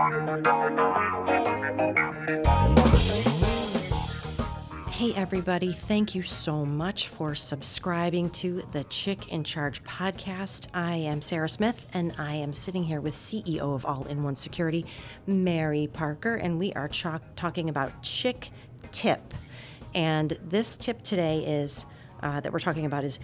Hey, everybody, thank you so much for subscribing to the Chick in Charge podcast. I am Sarah Smith, and I am sitting here with CEO of All in One Security, Mary Parker, and we are ch- talking about Chick Tip. And this tip today is uh, that we're talking about is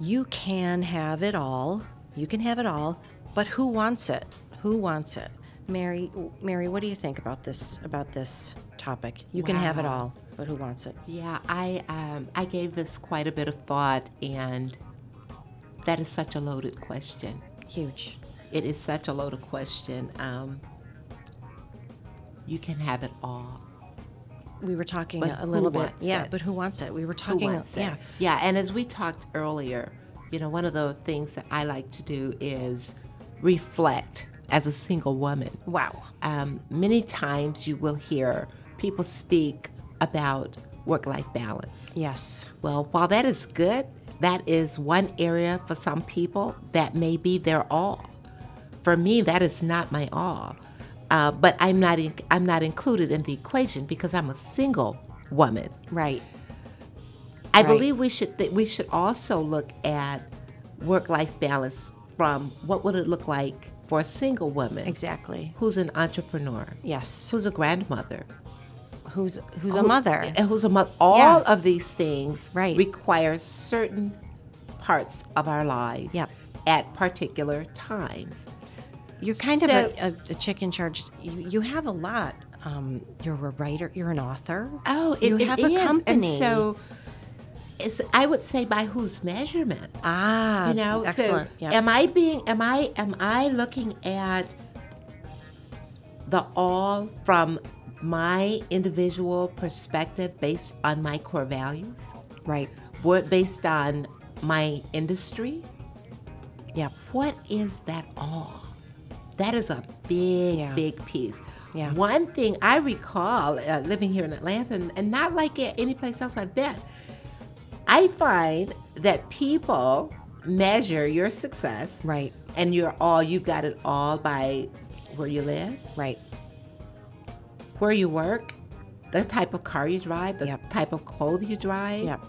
you can have it all. You can have it all, but who wants it? Who wants it? Mary, Mary, what do you think about this about this topic? You can have it all, but who wants it? Yeah, I um, I gave this quite a bit of thought, and that is such a loaded question. Huge. It is such a loaded question. Um, you can have it all. We were talking But a little bit. Yeah, it? but who wants it? We were talking. it? yeah, yeah. And as we talked earlier, you know, one of the things that I like to do is reflect as a single woman. Wow. um, many times you will hear people speak about work life balance. Yes. Well, while that is good, that is one area for some people that may be their all. For me, that is not my all. Uh, but I'm not in, I'm not included in the equation because I'm a single woman. Right. I Right. believe we should th- we should also look at work life balance from what would it look like for a single woman Exactly. who's an entrepreneur, Yes. who's a grandmother, Who's who's a mother? and who's a mother. All Yeah. of these things Right. require certain parts of our lives Yep. at particular times. You're kind of a, a, a chick in charge. You, you have a lot. Um, you're a writer. You're an author. Oh, it, you it have a is. company. and so it's, I would say by whose measurement? ah, you know excellent. so yeah. am i being am i am i looking at the all from my individual perspective based on my core values right. what based on my industry Yeah. what is that all that is a big Yeah. big piece Yeah. one thing i recall uh, living here in atlanta and, and not like any place else i've been i find that people measure your success Right. and you're all you've got it all by where you live Right. where you work the type of car you drive the Yep. type of clothes you drive Yep.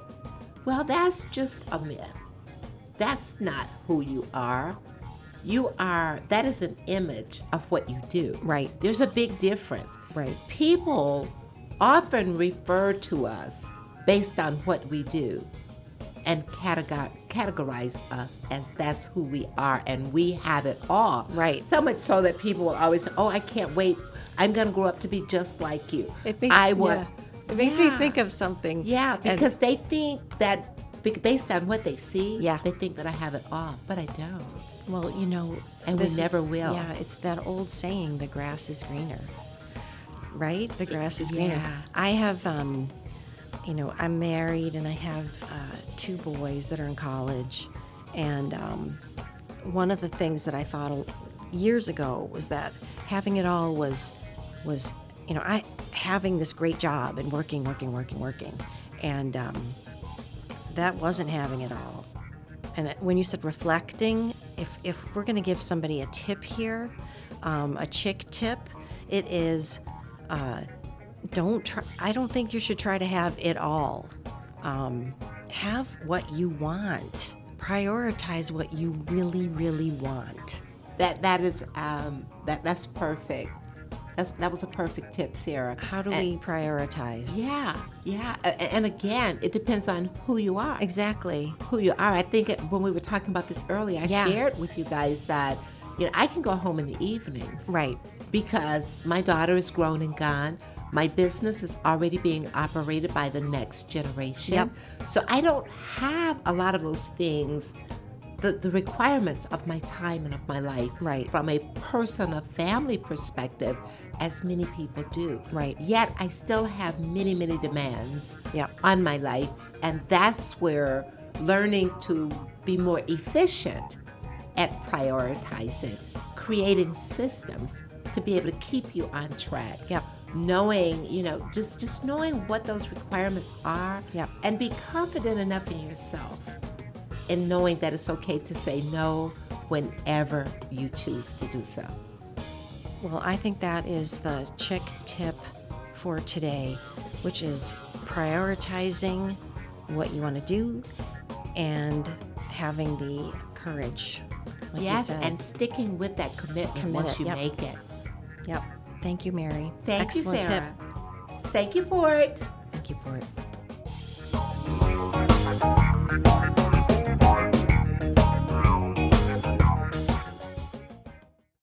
well, that's just a myth. That's not who you are. You are, that is an image of what you do. Right. There's a big difference. Right. People often refer to us based on what we do and categorize us as that's who we are and we have it all. Right. So much so that people will always say, oh, I can't wait. I'm going to grow up to be just like you. It makes I want. yeah. It makes me think of something. Yeah, And- because they think that based on what they see, Yeah. they think that I have it all, but I don't. Well, you know, And we never is- will. Yeah, it's that old saying, "The grass is greener." Right? The grass is greener. Yeah. I have, um, you know, I'm married and I have uh, two boys that are in college, and um, one of the things that I thought years ago was that having it all was was you know I having this great job and working, working, working, working, and um, that wasn't having it all. And when you said reflecting, if if we're going to give somebody a tip here, um, a chick tip, it is uh, don't try. I don't think you should try to have it all. Um, have what you want. Prioritize what you really, really want. That that is um, that that's perfect. That's that was a perfect tip, Sarah. How do And- we prioritize? Yeah, yeah, and again, it depends on who you are. Exactly. Who you are. I think when we were talking about this earlier, I Yeah. shared with you guys that you know I can go home in the evenings, Right. because my daughter is grown and gone. My business is already being operated by the next generation. Yep. So I don't have a lot of those things, the, the requirements of my time and of my life Right. from a personal family perspective as many people do. Right. Yet I still have many, many demands Yep. on my life. And that's where learning to be more efficient at prioritizing, creating systems to be able to keep you on track. Yep. Knowing, you know, just just knowing what those requirements are Yep. and be confident enough in yourself and knowing that it's okay to say no whenever you choose to do so. Well, I think that is the chick tip for today, which is prioritizing what you want to do and having the courage. Like yes, and sticking with that commitment once you yep. make it. Yep. Thank you, Mary. Thank Excellent you, Sarah. tip. Thank you for it. Thank you for it.